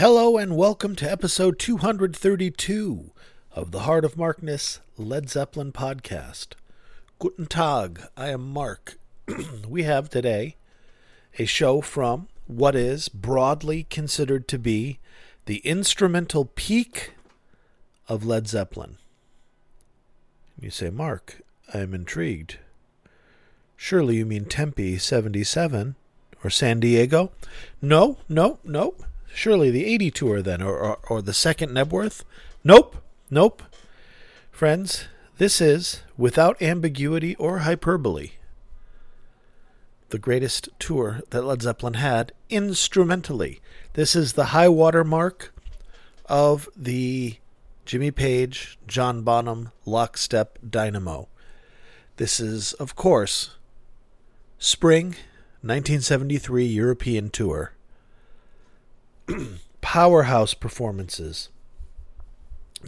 Hello and welcome to episode 232 of the Heart of Markness Led Zeppelin podcast. Guten Tag, I am Mark. we have today a show from what is broadly considered to be the instrumental peak of Led Zeppelin. You say, Mark, I am intrigued. Surely you mean Tempe 77 or San Diego? No, no, no. Surely the 80 tour then, or, or, or the second Knebworth? Nope, nope. Friends, this is, without ambiguity or hyperbole, the greatest tour that Led Zeppelin had instrumentally. This is the high water mark of the Jimmy Page, John Bonham, Lockstep Dynamo. This is, of course, Spring 1973 European Tour. powerhouse performances.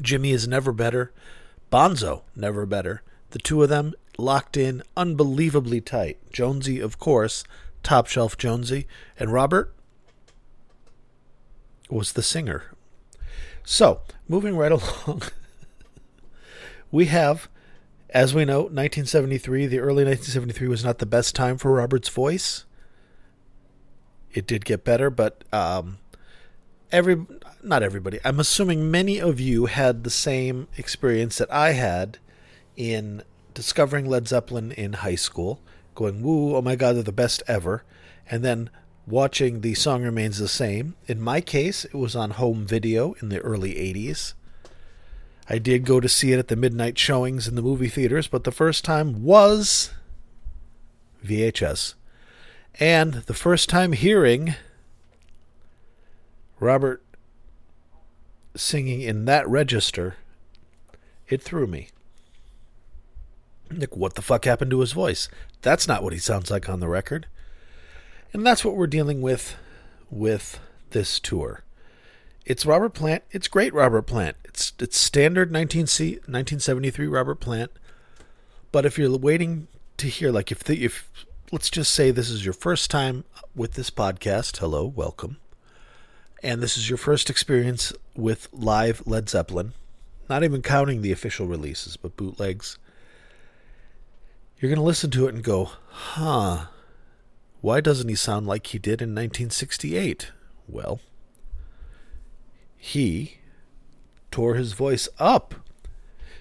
Jimmy is never better. Bonzo, never better. The two of them locked in unbelievably tight. Jonesy, of course, top shelf Jonesy. And Robert was the singer. So, moving right along, we have, as we know, 1973. The early 1973 was not the best time for Robert's voice. It did get better, but um, every not everybody. I'm assuming many of you had the same experience that I had in discovering Led Zeppelin in high school, going woo, oh my god, they're the best ever, and then watching the song remains the same. In my case, it was on home video in the early 80s. I did go to see it at the midnight showings in the movie theaters, but the first time was VHS. And the first time hearing Robert singing in that register, it threw me. Like, what the fuck happened to his voice? That's not what he sounds like on the record. And that's what we're dealing with with this tour. It's Robert Plant. It's great Robert Plant. It's it's standard 19 C, 1973 Robert Plant. But if you're waiting to hear, like, if the, if let's just say this is your first time with this podcast, hello, welcome and this is your first experience with live Led Zeppelin, not even counting the official releases, but bootlegs, you're going to listen to it and go, huh, why doesn't he sound like he did in 1968? Well, he tore his voice up.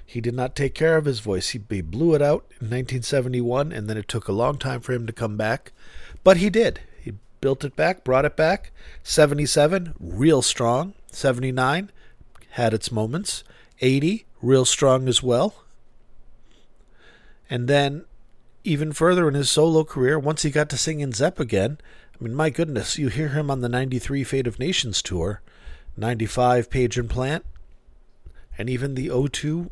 He did not take care of his voice. He, blew it out in 1971, and then it took a long time for him to come back. But he did built it back, brought it back. 77, real strong. 79, had its moments. 80, real strong as well. And then, even further in his solo career, once he got to sing in Zep again, I mean, my goodness, you hear him on the 93 Fate of Nations tour, 95 Page and Plant, and even the O2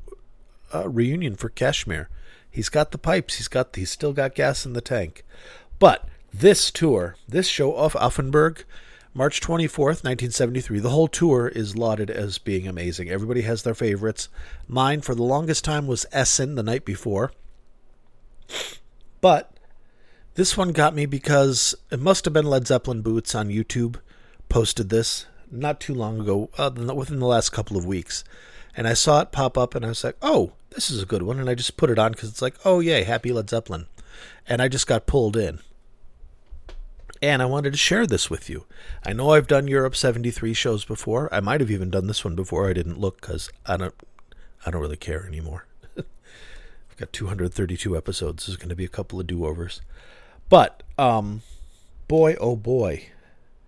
uh, reunion for Kashmir. He's got the pipes, he's got he's still got gas in the tank. But this tour, this show of Offenburg, March 24th, 1973, the whole tour is lauded as being amazing. Everybody has their favorites. Mine, for the longest time, was Essen the night before. But this one got me because it must have been Led Zeppelin Boots on YouTube posted this not too long ago, uh, within the last couple of weeks. And I saw it pop up and I was like, oh, this is a good one. And I just put it on because it's like, oh, yay, happy Led Zeppelin. And I just got pulled in and I wanted to share this with you. I know I've done Europe 73 shows before. I might have even done this one before. I didn't look cuz I don't I don't really care anymore. I've got 232 episodes. There's going to be a couple of do-overs. But um boy oh boy.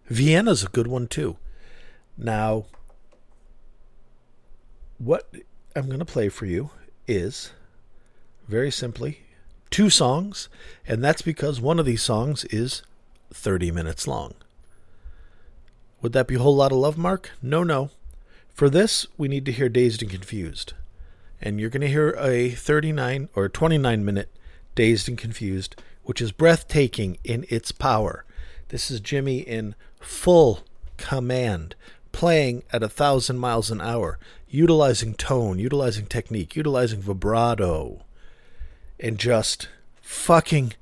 Vienna's a good one too. Now what I'm going to play for you is very simply two songs, and that's because one of these songs is 30 minutes long. Would that be a whole lot of love, Mark? No, no. For this, we need to hear Dazed and Confused. And you're going to hear a 39 or 29 minute Dazed and Confused, which is breathtaking in its power. This is Jimmy in full command, playing at a thousand miles an hour, utilizing tone, utilizing technique, utilizing vibrato, and just fucking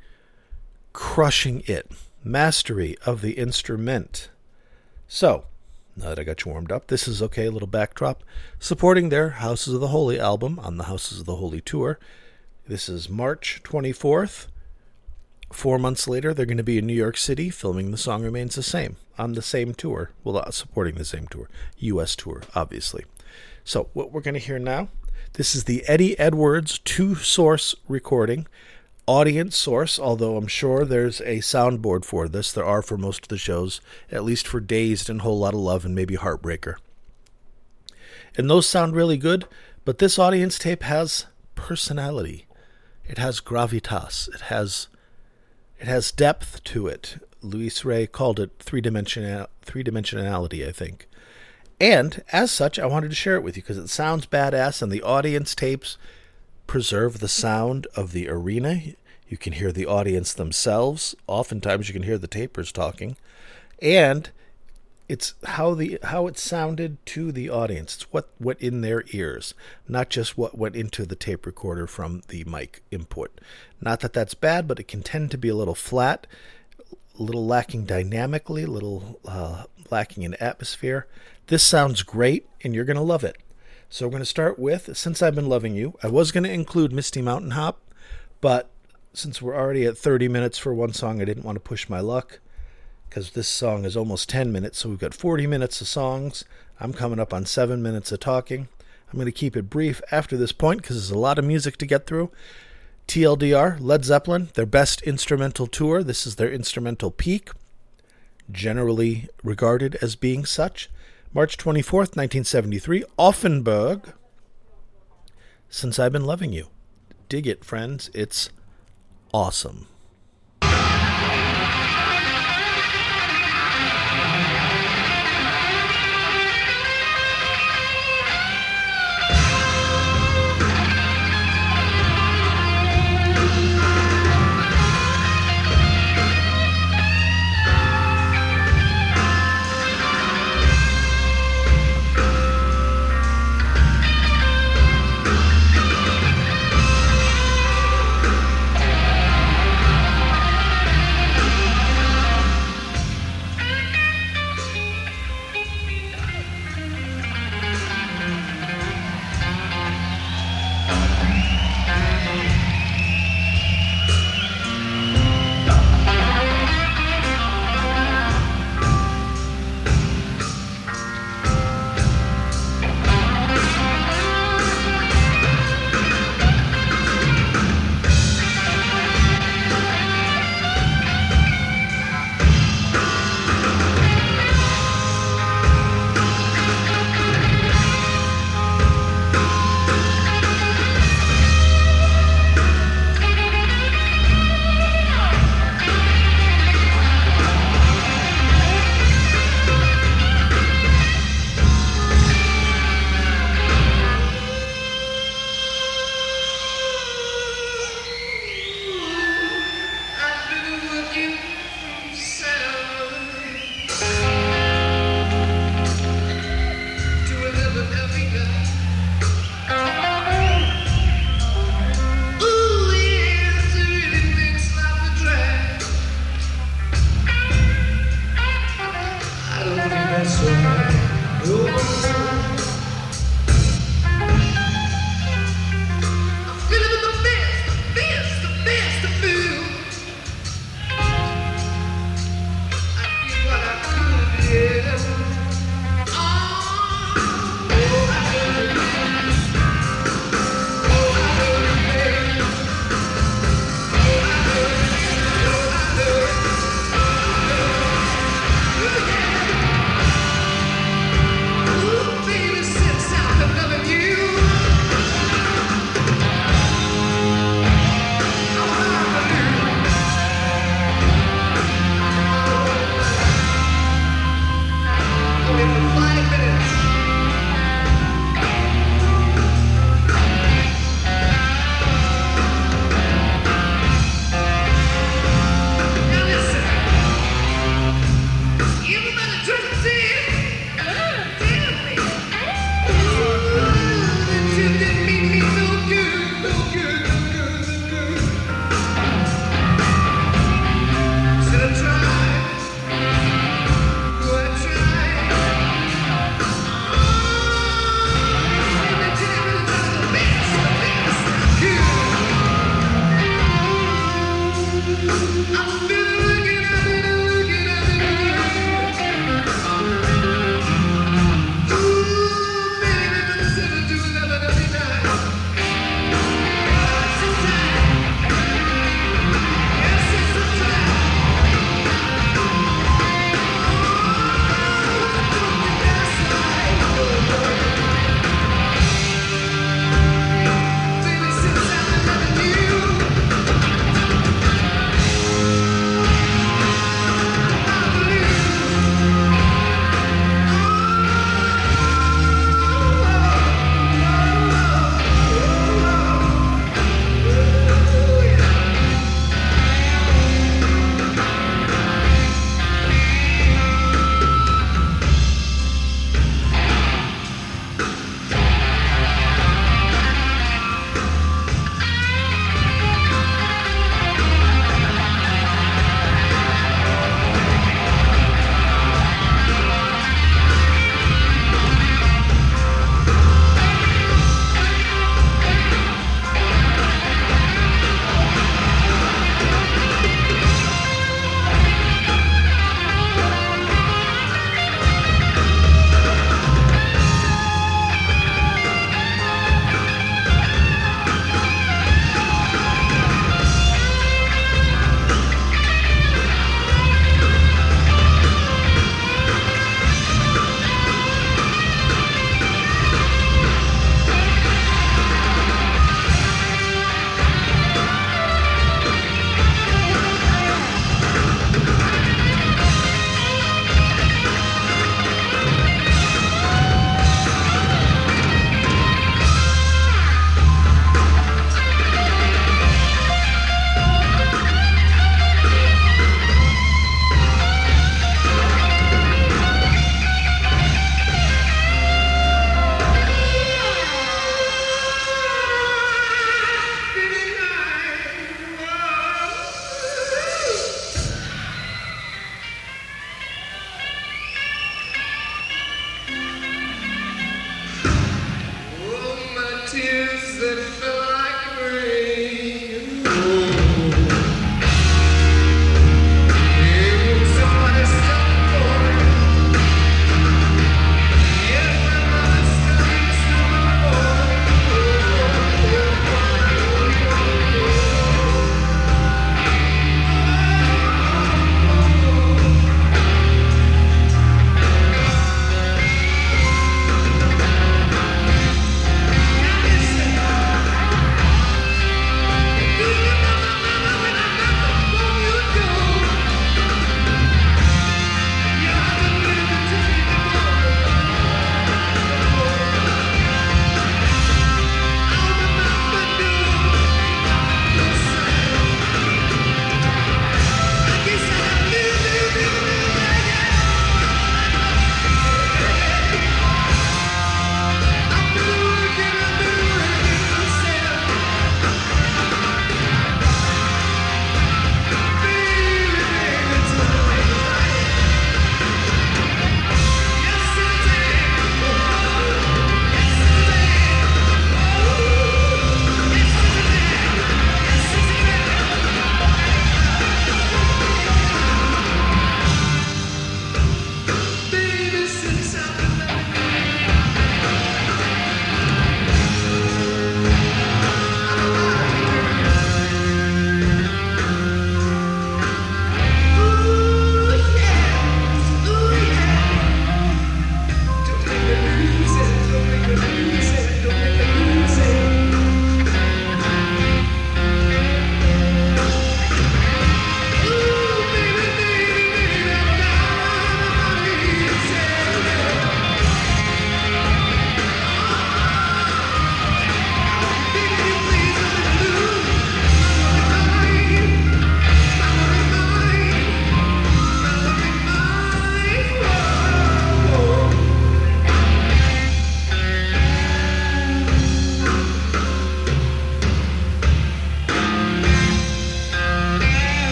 crushing it mastery of the instrument. So, now that I got you warmed up, this is okay, a little backdrop, supporting their Houses of the Holy album on the Houses of the Holy tour. This is March 24th. Four months later, they're going to be in New York City filming The Song Remains the Same on the same tour. Well, uh, supporting the same tour, U.S. tour, obviously. So, what we're going to hear now, this is the Eddie Edwards two source recording audience source, although I'm sure there's a soundboard for this. There are for most of the shows, at least for Dazed and Whole Lot of Love and maybe Heartbreaker. And those sound really good, but this audience tape has personality. It has gravitas. It has it has depth to it. Luis Rey called it three dimensional three dimensionality, I think. And as such, I wanted to share it with you because it sounds badass, and the audience tapes preserve the sound of the arena. You can hear the audience themselves. Oftentimes, you can hear the tapers talking, and it's how the how it sounded to the audience. It's what went in their ears, not just what went into the tape recorder from the mic input. Not that that's bad, but it can tend to be a little flat, a little lacking dynamically, a little uh, lacking in atmosphere. This sounds great, and you're going to love it. So we're going to start with Since I've Been Loving You. I was going to include Misty Mountain Hop, but since we're already at 30 minutes for one song, I didn't want to push my luck because this song is almost 10 minutes. So we've got 40 minutes of songs. I'm coming up on 7 minutes of talking. I'm going to keep it brief after this point because there's a lot of music to get through. TLDR, Led Zeppelin, their best instrumental tour. This is their instrumental peak, generally regarded as being such. March 24th, 1973, Offenburg. Since I've Been Loving You. Dig it, friends. It's awesome.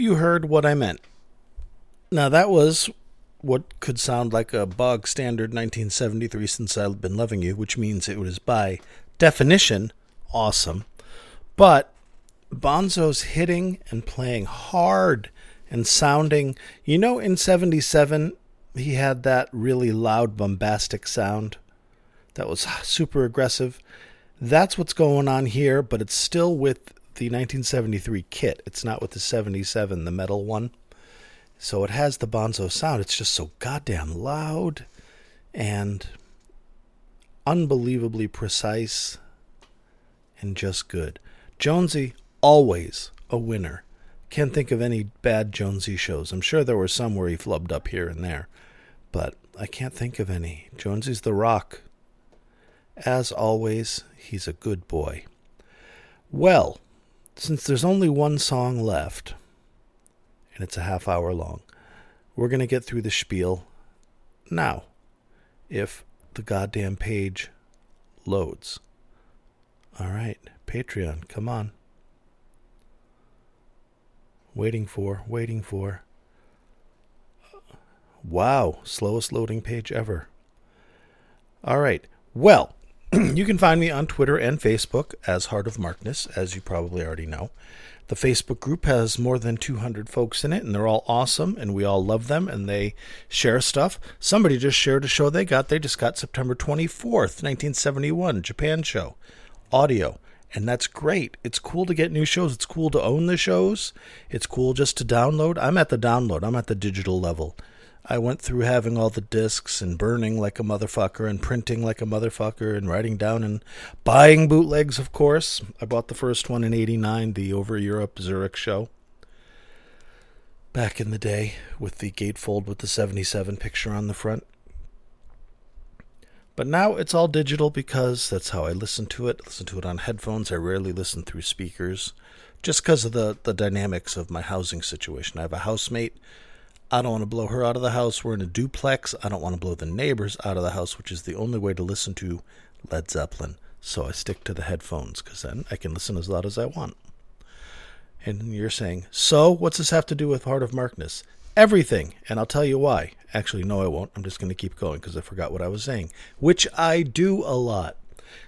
You heard what I meant. Now, that was what could sound like a bog standard 1973 Since I've Been Loving You, which means it was by definition awesome. But Bonzo's hitting and playing hard and sounding. You know, in 77, he had that really loud, bombastic sound that was super aggressive. That's what's going on here, but it's still with the 1973 kit. It's not with the 77, the metal one. So it has the Bonzo sound. It's just so goddamn loud and unbelievably precise and just good. Jonesy, always a winner. Can't think of any bad Jonesy shows. I'm sure there were some where he flubbed up here and there, but I can't think of any. Jonesy's the rock. As always, he's a good boy. Well, since there's only one song left, and it's a half hour long, we're going to get through the spiel now, if the goddamn page loads. All right, Patreon, come on. Waiting for, waiting for. Wow, slowest loading page ever. All right, well, you can find me on Twitter and Facebook as Heart of Markness, as you probably already know. The Facebook group has more than 200 folks in it, and they're all awesome, and we all love them, and they share stuff. Somebody just shared a show they got. They just got September 24th, 1971, Japan show, audio. And that's great. It's cool to get new shows. It's cool to own the shows. It's cool just to download. I'm at the download, I'm at the digital level. I went through having all the discs and burning like a motherfucker and printing like a motherfucker and writing down and buying bootlegs, of course. I bought the first one in 89, the Over Europe Zurich show. back in the day with the gatefold with the 77 picture on the front. But now it's all digital because that's how I listen to it. listen to it on headphones. I rarely listen through speakers just because of the, the dynamics of my housing situation. I have a housemate. I don't want to blow her out of the house. We're in a duplex. I don't want to blow the neighbors out of the house, which is the only way to listen to Led Zeppelin. So I stick to the headphones because then I can listen as loud as I want. And you're saying, so what's this have to do with Heart of Markness? Everything. And I'll tell you why. Actually, no, I won't. I'm just going to keep going because I forgot what I was saying, which I do a lot.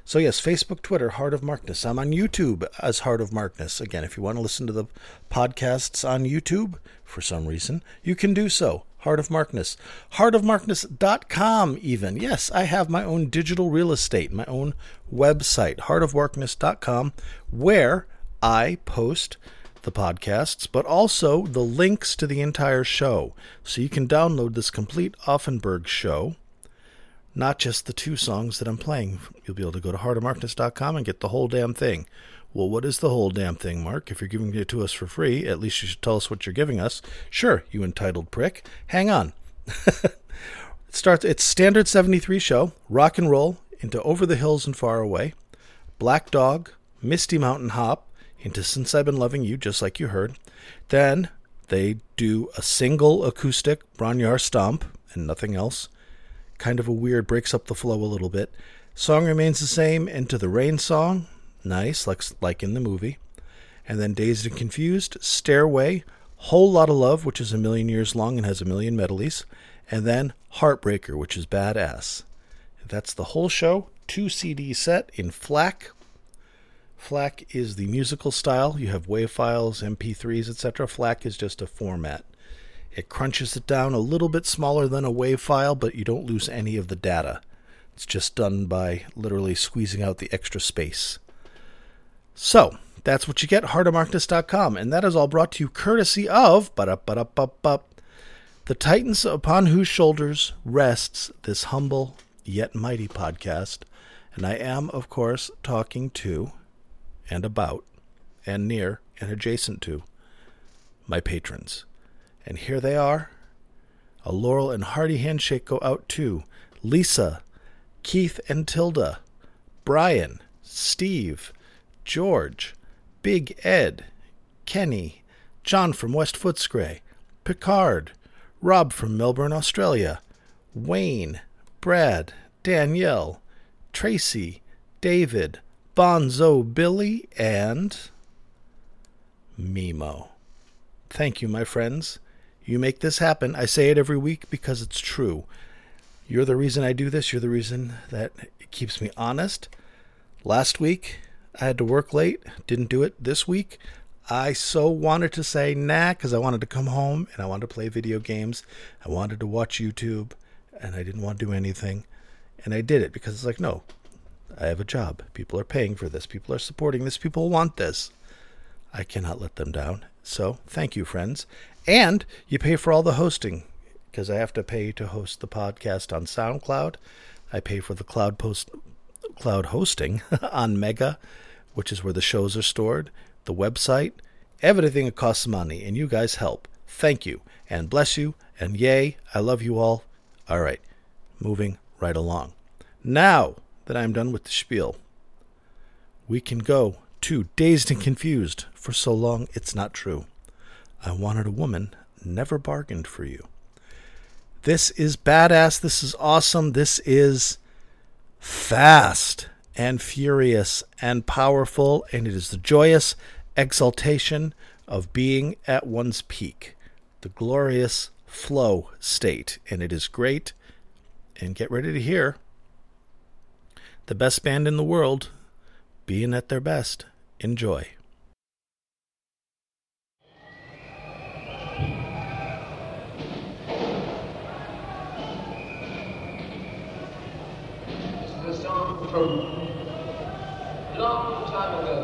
So, yes, Facebook, Twitter, Heart of Markness. I'm on YouTube as Heart of Markness. Again, if you want to listen to the podcasts on YouTube for some reason, you can do so. Heart of Markness. Heartofmarkness.com, even. Yes, I have my own digital real estate, my own website, heartofmarkness.com, where I post the podcasts, but also the links to the entire show. So you can download this complete Offenburg show, not just the two songs that I'm playing. You'll be able to go to heartofmarkness.com and get the whole damn thing. Well, what is the whole damn thing, Mark? If you're giving it to us for free, at least you should tell us what you're giving us. Sure, you entitled prick. Hang on. it starts it's standard 73 show, rock and roll into Over the Hills and Far Away, Black Dog, Misty Mountain Hop, into Since I've Been Loving You, just like you heard. Then they do a single acoustic Bron-Y-Aur Stomp and nothing else. Kind of a weird, breaks up the flow a little bit. Song remains the same into the Rain song. Nice, like, like in the movie. And then Dazed and Confused, Stairway, Whole Lot of Love, which is a million years long and has a million medleys. And then Heartbreaker, which is badass. That's the whole show. Two CD set in FLAC FLAC is the musical style. You have WAV files, MP3s, etc. FLAC is just a format. It crunches it down a little bit smaller than a WAV file, but you don't lose any of the data. It's just done by literally squeezing out the extra space. So, that's what you get, heartofmarkness.com. And that is all brought to you courtesy of the Titans upon whose shoulders rests this humble yet mighty podcast. And I am, of course, talking to and about and near and adjacent to my patrons. And here they are. A laurel and hearty handshake go out to Lisa, Keith and Tilda, Brian, Steve, George, Big Ed, Kenny, John from West Footscray, Picard, Rob from Melbourne, Australia, Wayne, Brad, Danielle, Tracy, David, Bonzo Billy, and Mimo. Thank you, my friends. You make this happen. I say it every week because it's true. You're the reason I do this. You're the reason that it keeps me honest. Last week, I had to work late, didn't do it. This week, I so wanted to say nah because I wanted to come home and I wanted to play video games. I wanted to watch YouTube and I didn't want to do anything. And I did it because it's like, no, I have a job. People are paying for this. People are supporting this. People want this. I cannot let them down. So thank you, friends. And you pay for all the hosting because I have to pay to host the podcast on SoundCloud. I pay for the cloud post cloud hosting on Mega, which is where the shows are stored, the website, everything costs money, and you guys help. Thank you, and bless you, and yay, I love you all. All right, moving right along. Now, that I am done with the spiel. We can go to Dazed and Confused, for so long it's not true. I wanted a woman, never bargained for you. This is badass. This is awesome. This is fast and furious and powerful, and it is the joyous exaltation of being at one's peak, the glorious flow state. And it is great. And get ready to hear the best band in the world, being at their best. Enjoy. This is a song from long time ago.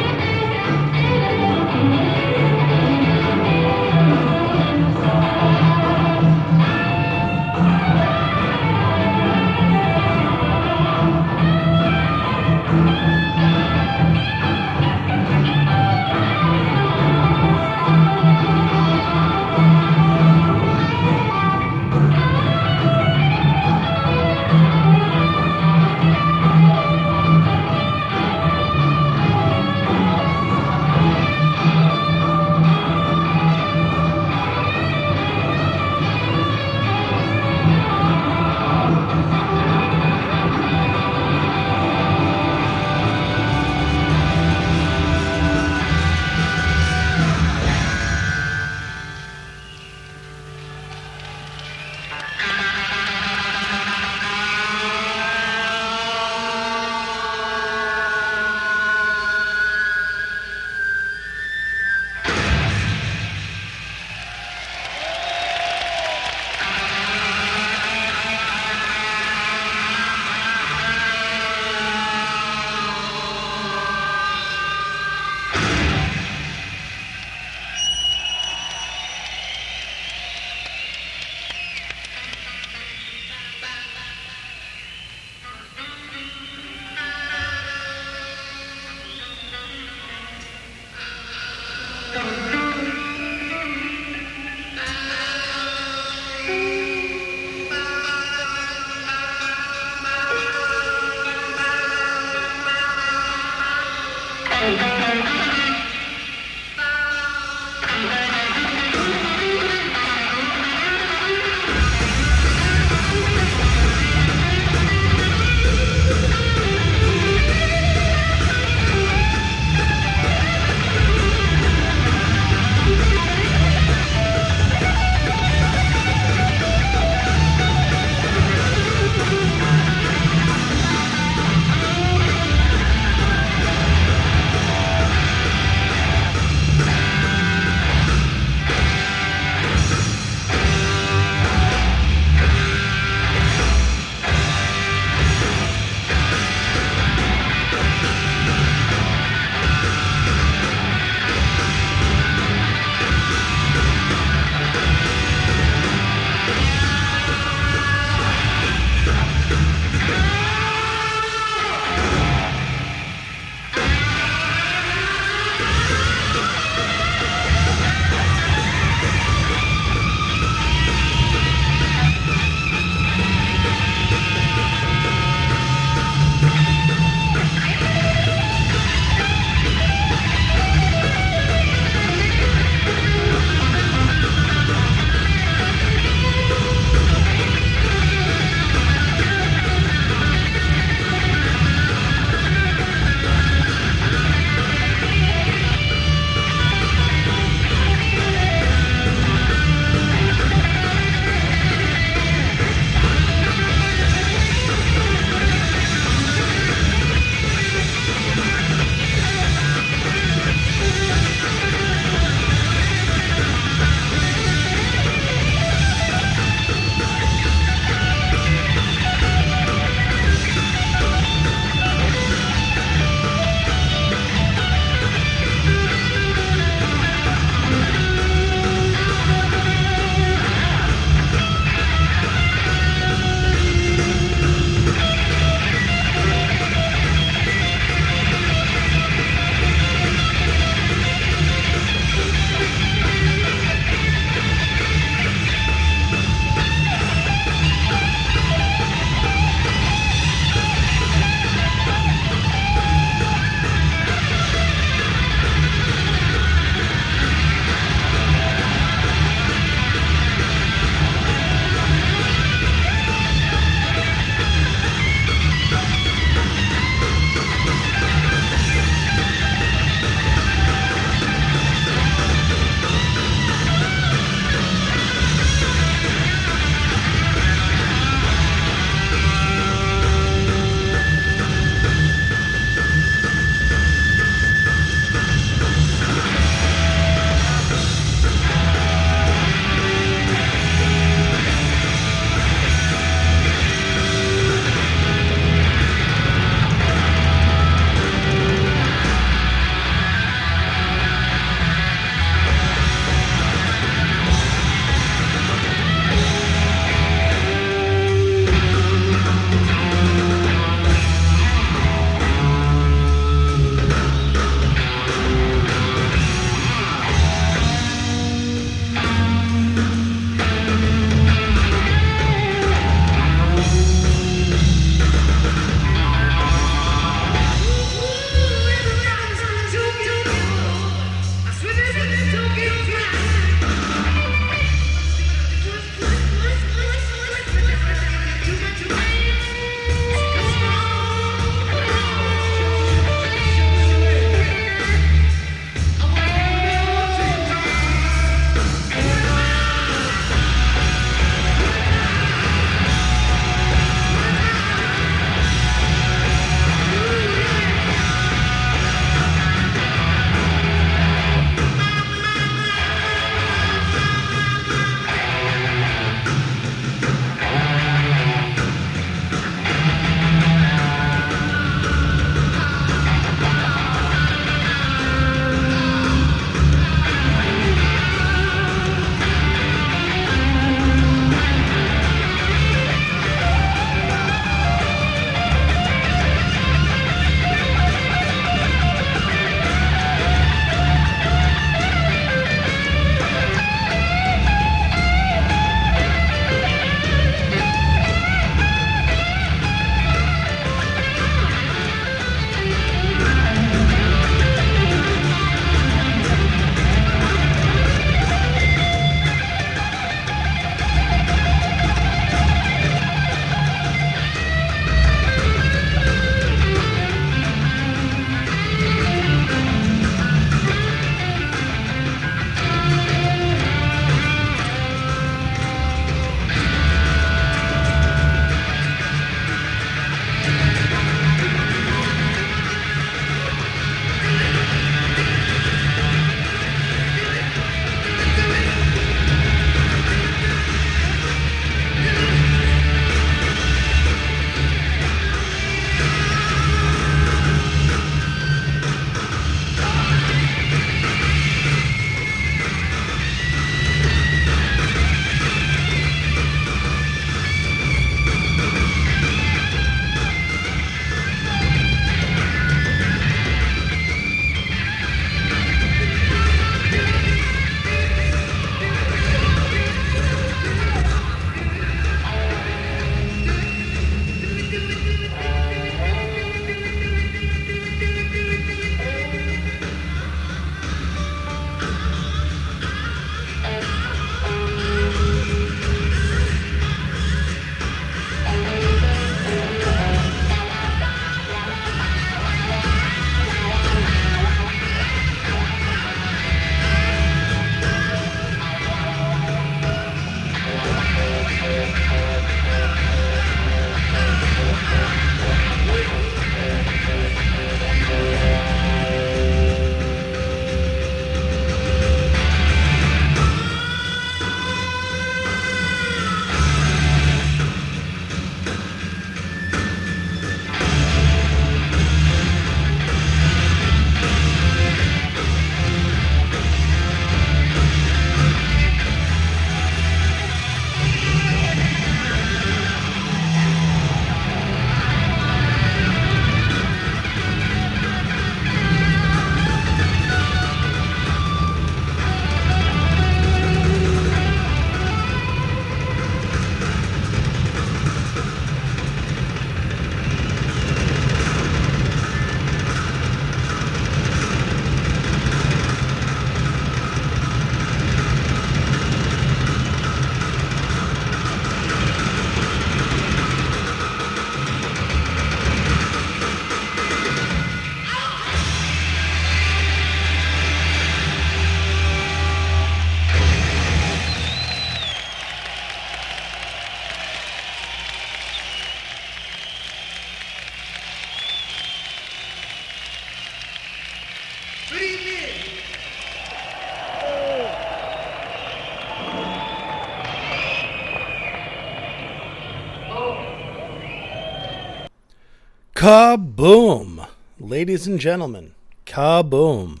Kaboom! Ladies and gentlemen, kaboom.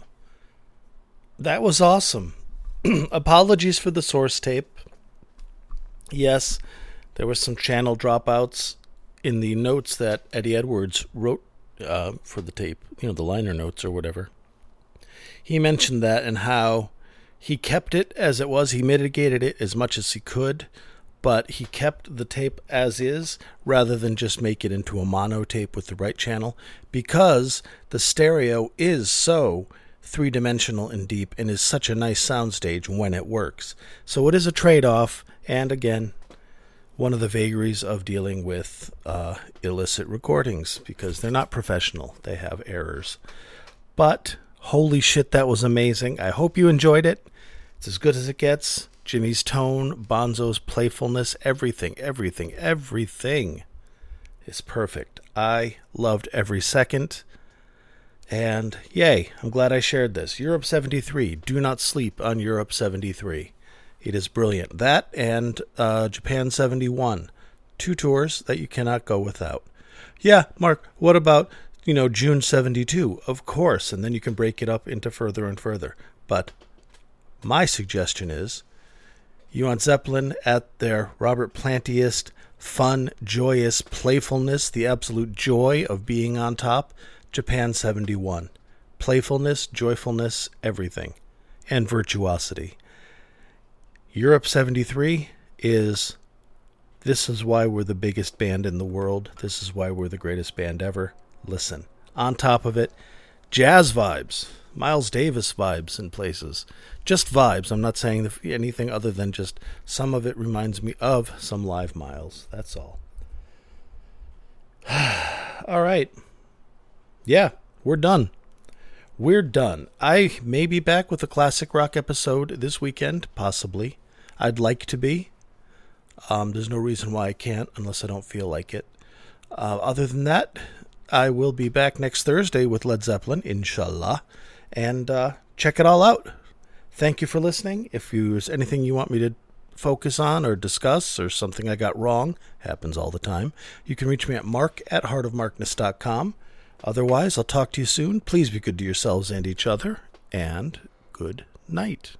That was awesome. Apologies for the source tape. Yes, there were some channel dropouts in the notes that Eddie Edwards wrote uh, for the tape, you know, the liner notes or whatever. He mentioned that and how he kept it as it was. He mitigated it as much as he could, but he kept the tape as is rather than just make it into a mono tape with the right channel because the stereo is so three dimensional and deep and is such a nice soundstage when it works. So it is a trade off, and again, one of the vagaries of dealing with uh, illicit recordings because they're not professional, they have errors. But holy shit, that was amazing. I hope you enjoyed it. It's as good as it gets. Jimmy's tone, Bonzo's playfulness, everything, everything, everything is perfect. I loved every second. And yay, I'm glad I shared this. Europe 73. Do not sleep on Europe 73. It is brilliant. That and uh, Japan 71. Two tours that you cannot go without. Yeah, Mark, what about, you know, June 72? Of course. And then you can break it up into further and further. But my suggestion is want Zeppelin at their Robert Plantiest, fun, joyous playfulness, the absolute joy of being on top. Japan 71. Playfulness, joyfulness, everything. And virtuosity. Europe 73 is this is why we're the biggest band in the world. This is why we're the greatest band ever. Listen. On top of it, jazz vibes, Miles Davis vibes in places. Just vibes. I'm not saying anything other than just some of it reminds me of some live Miles. That's all. all right yeah, we're done. We're done. I may be back with a classic rock episode this weekend, possibly. I'd like to be. Um, there's no reason why I can't unless I don't feel like it. Uh, other than that, I will be back next Thursday with Led Zeppelin, inshallah, and uh, check it all out. Thank you for listening. If there's anything you want me to focus on or discuss or something I got wrong, happens all the time, you can reach me at mark at heartofmarkness.com. Otherwise, I'll talk to you soon. Please be good to yourselves and each other, and good night.